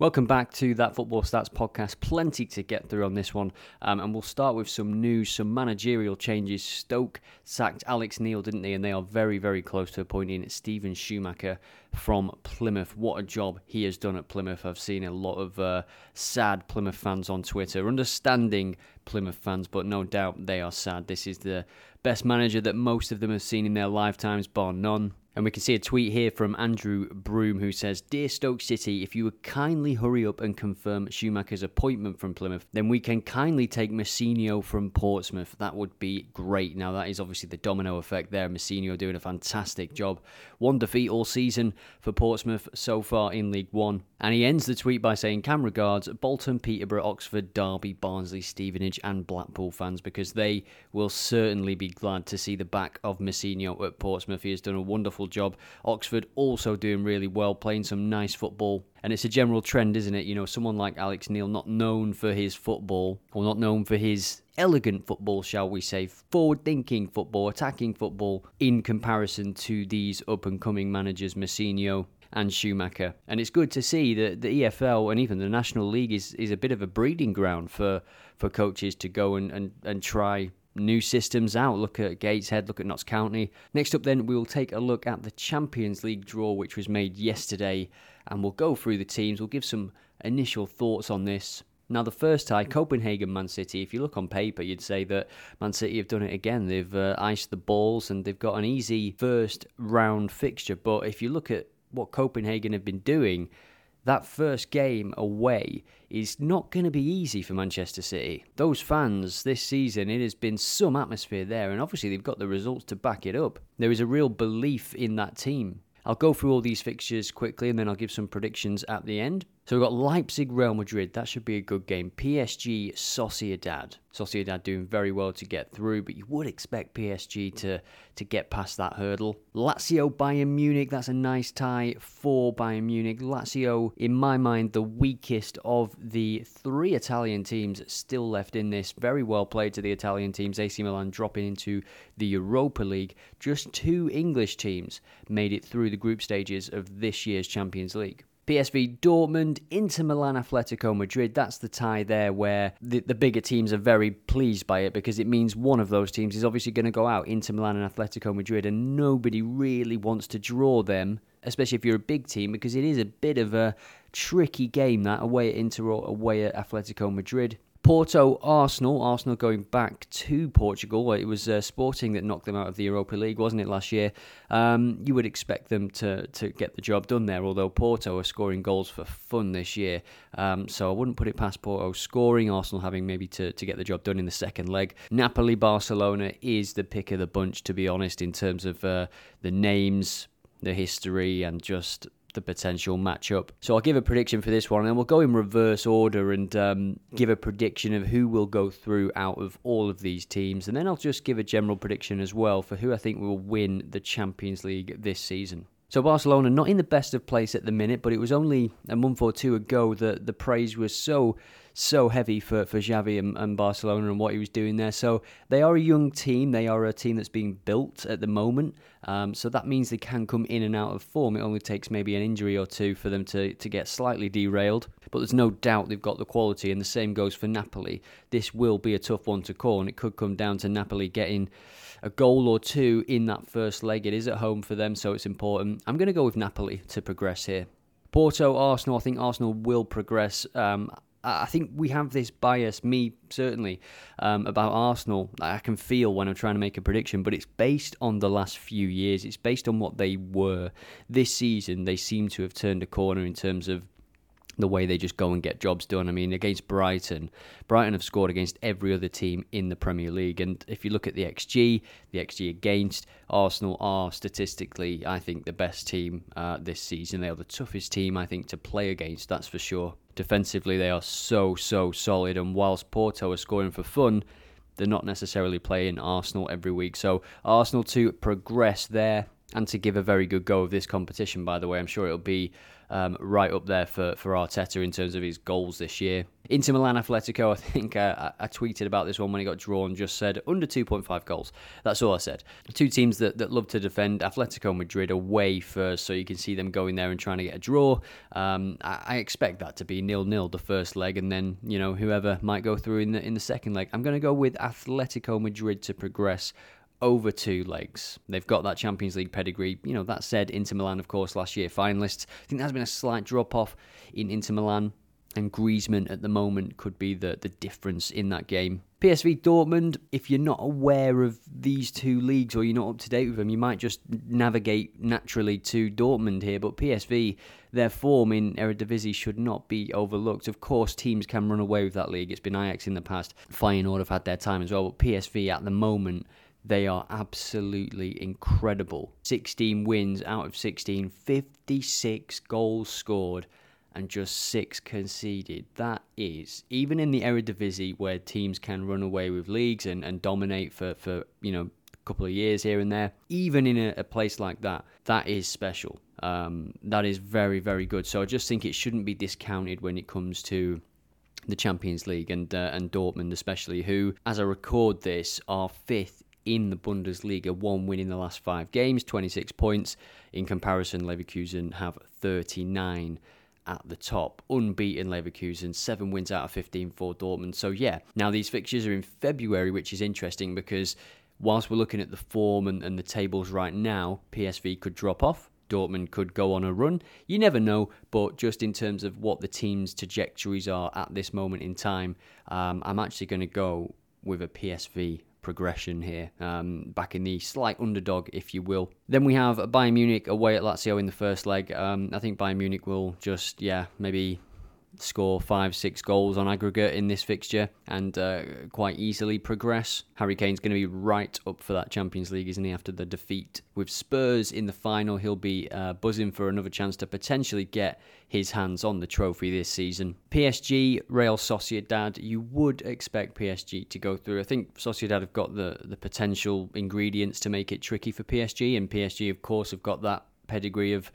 Welcome back to that Football Stats podcast. Plenty to get through on this one. Um, and we'll start with some news, some managerial changes. Stoke sacked Alex Neil, didn't they? And they are very, very close to appointing Steven Schumacher from Plymouth. What a job he has done at Plymouth. I've seen a lot of uh, sad Plymouth fans on Twitter, understanding Plymouth fans, but no doubt they are sad. This is the best manager that most of them have seen in their lifetimes, bar none. And we can see a tweet here from Andrew Broom who says, Dear Stoke City, if you would kindly hurry up and confirm Schumacher's appointment from Plymouth, then we can kindly take Mousinho from Portsmouth. That would be great. Now, that is obviously the domino effect there. Mousinho doing a fantastic job. One defeat all season for Portsmouth so far in League One. And he ends the tweet by saying, Cam regards Bolton, Peterborough, Oxford, Derby, Barnsley, Stevenage, and Blackpool fans because they will certainly be glad to see the back of Mousinho at Portsmouth. He has done a wonderful job. Oxford also doing really well, playing some nice football. And it's a general trend, isn't it? You know, someone like Alex Neil, not known for his football, or not known for his elegant football, shall we say, forward thinking football, attacking football, in comparison to these up and coming managers, Mousinho and Schumacher. And it's good to see that the EFL and even the National League is, is a bit of a breeding ground for, for coaches to go and, and, and try new systems out. Look at Gateshead, look at Notts County. Next up, then, we will take a look at the Champions League draw, which was made yesterday, and we'll go through the teams. We'll give some initial thoughts on this. Now, the first tie, Copenhagen Man City, if you look on paper, you'd say that Man City have done it again. They've uh, iced the balls and they've got an easy first round fixture. But if you look at what Copenhagen have been doing, that first game away is not going to be easy for Manchester City. Those fans this season, it has been some atmosphere there, and obviously they've got the results to back it up. There is a real belief in that team. I'll go through all these fixtures quickly and then I'll give some predictions at the end. So we've got Leipzig, Real Madrid. That should be a good game. PSG, Sociedad. Sociedad doing very well to get through, but you would expect PSG to, to get past that hurdle. Lazio, Bayern Munich. That's a nice tie for Bayern Munich. Lazio, in my mind, the weakest of the three Italian teams still left in this. Very well played to the Italian teams. AC Milan dropping into the Europa League. Just two English teams made it through the group stages of this year's Champions League. PSV Dortmund, Inter Milan, Atletico Madrid. That's the tie there where the, the bigger teams are very pleased by it because it means one of those teams is obviously going to go out, Inter Milan and Atletico Madrid, and nobody really wants to draw them, especially if you're a big team, because it is a bit of a tricky game that away at Inter or away at Atletico Madrid. Porto, Arsenal. Arsenal going back to Portugal. It was uh, Sporting that knocked them out of the Europa League, wasn't it, last year? Um, you would expect them to, to get the job done there, although Porto are scoring goals for fun this year. Um, so I wouldn't put it past Porto scoring, Arsenal having maybe to, to get the job done in the second leg. Napoli, Barcelona is the pick of the bunch, to be honest, in terms of uh, the names, the history, and just the potential matchup. So I'll give a prediction for this one, and then we'll go in reverse order and um, give a prediction of who will go through out of all of these teams, and then I'll just give a general prediction as well for who I think will win the Champions League this season. So Barcelona not in the best of place at the minute, but it was only a month or two ago that the praise was so so heavy for, for Xavi and, and, Barcelona and what he was doing there. So they are a young team. They are a team that's being built at the moment. Um, so that means they can come in and out of form. It only takes maybe an injury or two for them to, to get slightly derailed. But there's no doubt they've got the quality, and the same goes for Napoli. This will be a tough one to call, and it could come down to Napoli getting a goal or two in that first leg. It is at home for them, so it's important. I'm going to go with Napoli to progress here. Porto, Arsenal. I think Arsenal will progress. Um, I think we have this bias, me certainly, um, about Arsenal. I can feel when I'm trying to make a prediction, but it's based on the last few years. It's based on what they were. This season, they seem to have turned a corner in terms of the way they just go and get jobs done. I mean, against Brighton, Brighton have scored against every other team in the Premier League. And if you look at the XG, the XG against, Arsenal are statistically, I think, the best team uh, this season. They are the toughest team, I think, to play against, that's for sure. Defensively, they are so, so solid. And whilst Porto are scoring for fun, they're not necessarily playing Arsenal every week. So, Arsenal to progress there and to give a very good go of this competition. By the way, I'm sure it'll be um, right up there for, for Arteta in terms of his goals this year. Inter Milan Atletico, I think uh, I tweeted about this one when he got drawn, just said under 2.5 goals. That's all I said. Two teams that, that love to defend Atletico Madrid away first, so you can see them going there and trying to get a draw. Um, I, I, expect that to be nil nil the first leg, and then you know whoever might go through in the in the second leg. I'm going to go with Atletico Madrid to progress over two legs. They've got that Champions League pedigree. You know, that said, Inter Milan, of course, last year finalists. I think there's been a slight drop off in Inter Milan, and Griezmann at the moment could be the, the difference in that game. PSV Dortmund, if you're not aware of these two leagues or you're not up to date with them, you might just navigate naturally to Dortmund here. But PSV, their form in Eredivisie should not be overlooked. Of course, teams can run away with that league. It's been Ajax in the past. Feyenoord have had their time as well. But PSV at the moment they are absolutely incredible. 16 wins out of 16, 56 goals scored, and just six conceded. That is, even in the Eredivisie where teams can run away with leagues and, and dominate for, for, you know, a couple of years here and there, even in a, a place like that, that is special. Um, that is very, very good. So I just think it shouldn't be discounted when it comes to the Champions League and uh, and Dortmund especially, who, as I record this, are fifth in the Bundesliga, one win in the last five games, 26 points. In comparison, Leverkusen have 39 at the top. Unbeaten Leverkusen, seven wins out of 15 for Dortmund. So, yeah, now these fixtures are in February, which is interesting because whilst we're looking at the form and, and the tables right now, PSV could drop off. Dortmund could go on a run. You never know, but just in terms of what the team's trajectories are at this moment in time, um, I'm actually going to go with a PSV progression here, um, back in the slight underdog, if you will. Then we have Bayern Munich away at Lazio in the first leg. Um, I think Bayern Munich will just, yeah, maybe score five, six goals on aggregate in this fixture and uh, quite easily progress. Harry Kane's going to be right up for that Champions League, isn't he? After the defeat with Spurs in the final, he'll be uh, buzzing for another chance to potentially get his hands on the trophy this season. PSG, Real Sociedad, you would expect PSG to go through. I think Sociedad have got the, the potential ingredients to make it tricky for PSG, and PSG, of course, have got that pedigree of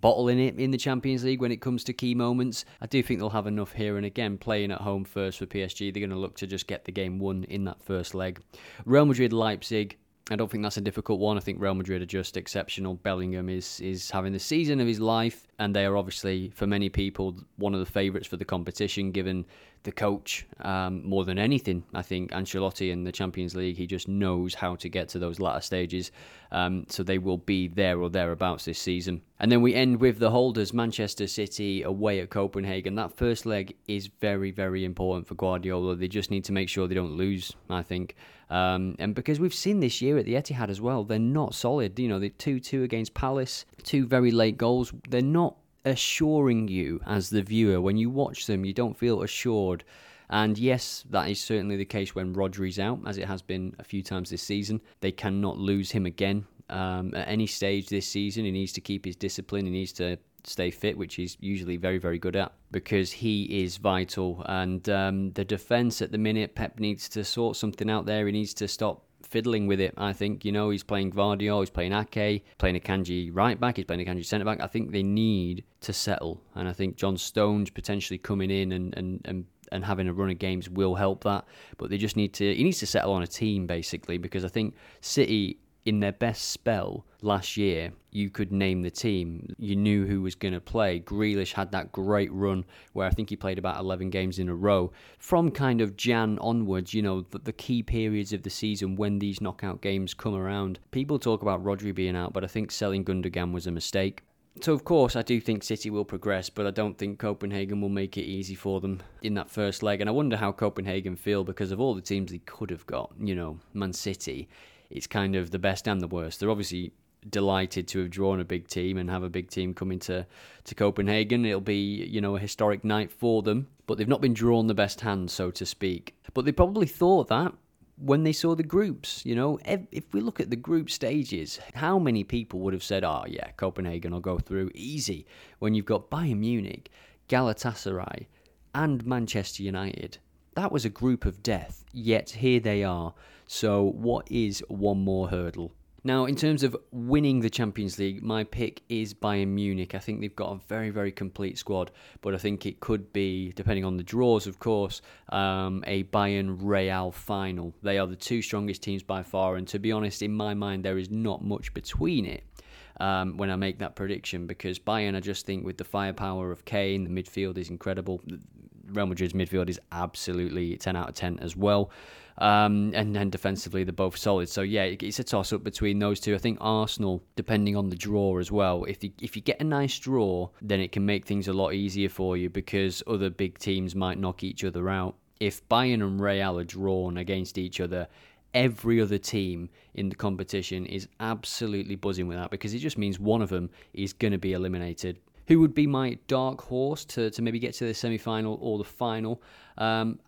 bottling it in the Champions League when it comes to key moments. I do think they'll have enough here and again playing at home first for PSG. They're going to look to just get the game won in that first leg. Real Madrid Leipzig. I don't think that's a difficult one. I think Real Madrid are just exceptional. Bellingham is is having the season of his life, and they are obviously, for many people, one of the favourites for the competition, given the coach um, more than anything. I think Ancelotti in the Champions League, he just knows how to get to those latter stages. Um, so they will be there or thereabouts this season. And then we end with the holders, Manchester City away at Copenhagen. That first leg is very, very important for Guardiola. They just need to make sure they don't lose, I think. Um, and because we've seen this year at the Etihad as well, they're not solid. You know, the 2 2 against Palace, two very late goals. They're not assuring you as the viewer. When you watch them, you don't feel assured. And yes, that is certainly the case when Rodri's out, as it has been a few times this season. They cannot lose him again um, at any stage this season. He needs to keep his discipline. He needs to stay fit, which he's usually very, very good at because he is vital. And um, the defence at the minute, Pep needs to sort something out there. He needs to stop fiddling with it. I think you know he's playing Gvardiol, he's playing Ake, playing Akanji right back, he's playing Akanji centre back. I think they need to settle, and I think John Stones potentially coming in and and and and having a run of games will help that. But they just need to he needs to settle on a team basically because I think City in their best spell last year, you could name the team. You knew who was going to play. Grealish had that great run where I think he played about 11 games in a row. From kind of Jan onwards, you know, the, the key periods of the season when these knockout games come around, people talk about Rodri being out, but I think selling Gundogan was a mistake. So, of course, I do think City will progress, but I don't think Copenhagen will make it easy for them in that first leg. And I wonder how Copenhagen feel because of all the teams they could have got, you know, Man City it's kind of the best and the worst. They're obviously delighted to have drawn a big team and have a big team coming to, to Copenhagen. It'll be, you know, a historic night for them, but they've not been drawn the best hand, so to speak. But they probably thought that when they saw the groups. You know, if we look at the group stages, how many people would have said, oh, yeah, Copenhagen will go through easy when you've got Bayern Munich, Galatasaray, and Manchester United? That was a group of death, yet here they are. So, what is one more hurdle? Now, in terms of winning the Champions League, my pick is Bayern Munich. I think they've got a very, very complete squad, but I think it could be, depending on the draws, of course, um, a Bayern Real final. They are the two strongest teams by far, and to be honest, in my mind, there is not much between it. Um, when I make that prediction, because Bayern, I just think with the firepower of Kane, the midfield is incredible. Real Madrid's midfield is absolutely 10 out of 10 as well. Um, and then defensively, they're both solid. So yeah, it's a toss up between those two. I think Arsenal, depending on the draw as well, if you, if you get a nice draw, then it can make things a lot easier for you because other big teams might knock each other out. If Bayern and Real are drawn against each other, every other team in the competition is absolutely buzzing with that because it just means one of them is going to be eliminated who would be my dark horse to, to maybe get to the semi final or the final? Um,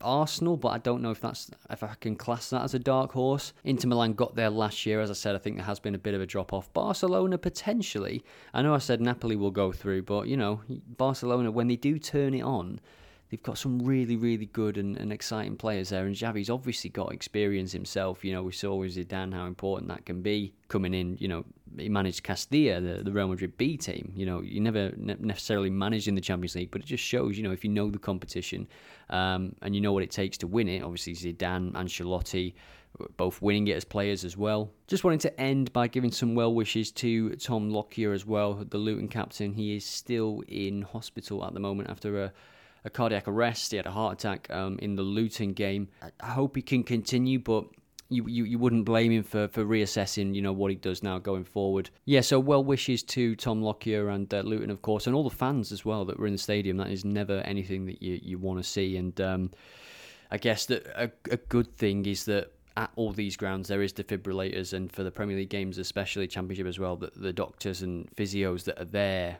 Arsenal, but I don't know if that's if I can class that as a dark horse. Inter Milan got there last year, as I said. I think there has been a bit of a drop off. Barcelona potentially. I know I said Napoli will go through, but you know Barcelona when they do turn it on, they've got some really, really good and, and exciting players there. And Xavi's obviously got experience himself. You know, we saw with Zidane how important that can be coming in. You know, he managed Castilla, the, the Real Madrid B team. You know, you never ne- necessarily managed in the Champions League, but it just shows, you know, if you know the competition um, and you know what it takes to win it. Obviously, Zidane, and Ancelotti, both winning it as players as well. Just wanted to end by giving some well wishes to Tom Lockyer as well, the Luton captain. He is still in hospital at the moment after a a cardiac arrest. He had a heart attack um, in the Luton game. I hope he can continue, but you, you, you wouldn't blame him for, for reassessing, you know, what he does now going forward. Yeah, so well wishes to Tom Lockyer and uh, Luton, of course, and all the fans as well that were in the stadium. That is never anything that you, you want to see. And um, I guess that a, a good thing is that at all these grounds there is defibrillators, and for the Premier League games, especially Championship as well, that the doctors and physios that are there,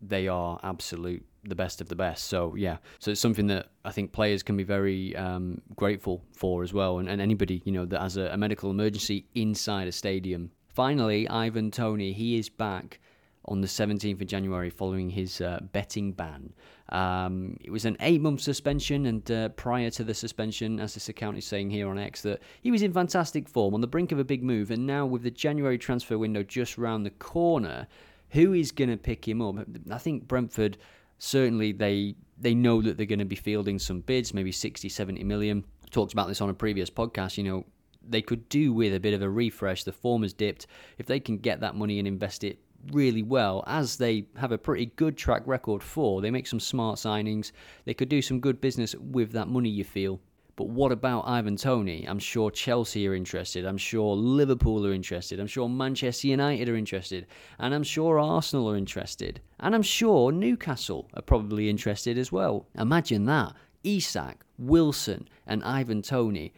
they are absolute the best of the best. So yeah, so it's something that I think players can be very um, grateful for as well, and, and anybody you know that has a, a, medical emergency inside a stadium. Finally, Ivan Toney, he is back on the 17th of January following his uh, betting ban. Um, it was an eight-month suspension, and uh, prior to the suspension, as this account is saying here on X, that he was in fantastic form, on the brink of a big move, and now with the January transfer window just round the corner. Who is going to pick him up? I think Brentford certainly they they know that they're going to be fielding some bids, maybe 60, 70 million. Talked about this on a previous podcast. You know, they could do with a bit of a refresh. The form has dipped. If they can get that money and invest it really well, as they have a pretty good track record for, they make some smart signings. They could do some good business with that money, you feel. But what about Ivan Toney? I'm sure Chelsea are interested. I'm sure Liverpool are interested. I'm sure Manchester United are interested. And I'm sure Arsenal are interested. And I'm sure Newcastle are probably interested as well. Imagine that. Isak, Wilson, and Ivan Toney,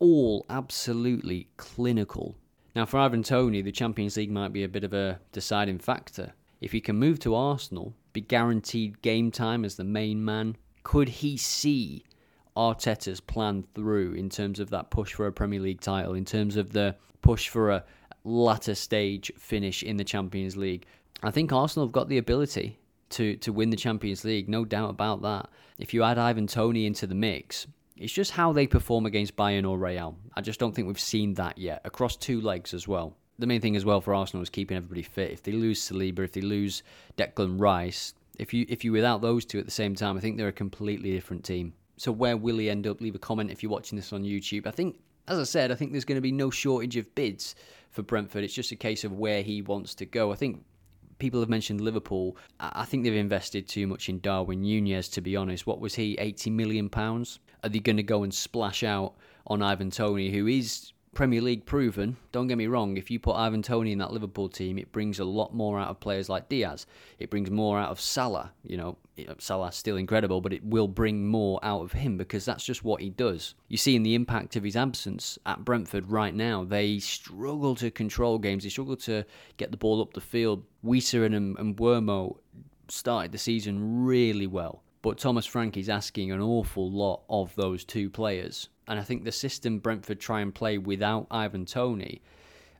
all absolutely clinical. Now, for Ivan Toney, the Champions League might be a bit of a deciding factor. If he can move to Arsenal, be guaranteed game time as the main man, could he see Arteta's plan through in terms of that push for a Premier League title, in terms of the push for a latter stage finish in the Champions League. I think Arsenal have got the ability to to win the Champions League, no doubt about that. If you add Ivan Toney into the mix, it's just how they perform against Bayern or Real. I just don't think we've seen that yet across two legs as well. The main thing as well for Arsenal is keeping everybody fit. If they lose Saliba, if they lose Declan Rice, if you if you without those two at the same time, I think they're a completely different team. So where will he end up? Leave a comment if you're watching this on YouTube. I think, as I said, I think there's going to be no shortage of bids for Brentford. It's just a case of where he wants to go. I think people have mentioned Liverpool. I think they've invested too much in Darwin Nunez, to be honest. What was he, 80 million pounds? Are they going to go and splash out on Ivan Toney, who is Premier League proven. Don't get me wrong, if you put Ivan Toney in that Liverpool team, it brings a lot more out of players like Diaz. It brings more out of Salah. You know, Salah's still incredible, but it will bring more out of him because that's just what he does. You see in the impact of his absence at Brentford right now, they struggle to control games. They struggle to get the ball up the field. Wissa and, and Mbeumo started the season really well. But Thomas Frank is asking an awful lot of those two players. And I think the system Brentford try and play without Ivan Toney,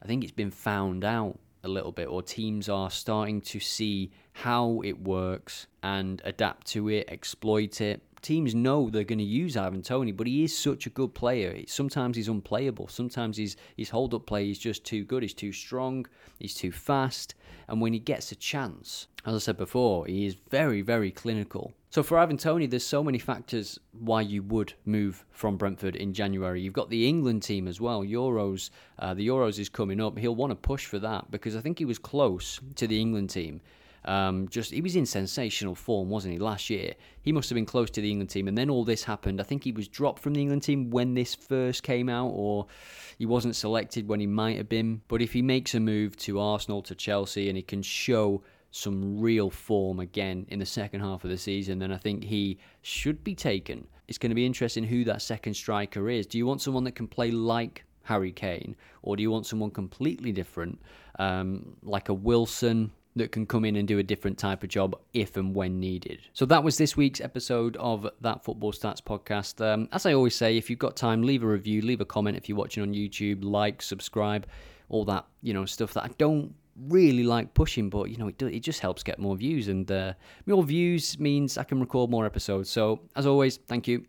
I think it's been found out a little bit, or teams are starting to see how it works and adapt to it, exploit it, teams know they're going to use Ivan Toney, but he is such a good player. Sometimes he's unplayable. Sometimes his his hold up play is just too good. He's too strong. He's too fast. And when he gets a chance, as I said before, he is very very clinical. So for Ivan Toney, there's so many factors why you would move from Brentford in January. You've got the England team as well. Euros, uh, the Euros is coming up. He'll want to push for that because I think he was close to the England team. Um, just he was in sensational form, wasn't he? Last year, he must have been close to the England team, and then all this happened. I think he was dropped from the England team when this first came out, or he wasn't selected when he might have been. But if he makes a move to Arsenal, to Chelsea, and he can show some real form again in the second half of the season, then I think he should be taken. It's going to be interesting who that second striker is. Do you want someone that can play like Harry Kane, or do you want someone completely different, um, like a Wilson? That can come in and do a different type of job if and when needed. So that was this week's episode of that Football Stats podcast. Um, as I always say, if you've got time, leave a review, leave a comment if you're watching on YouTube, like, subscribe, all that you know stuff that I don't really like pushing, but you know it do, it just helps get more views, and uh, more views means I can record more episodes. So as always, thank you.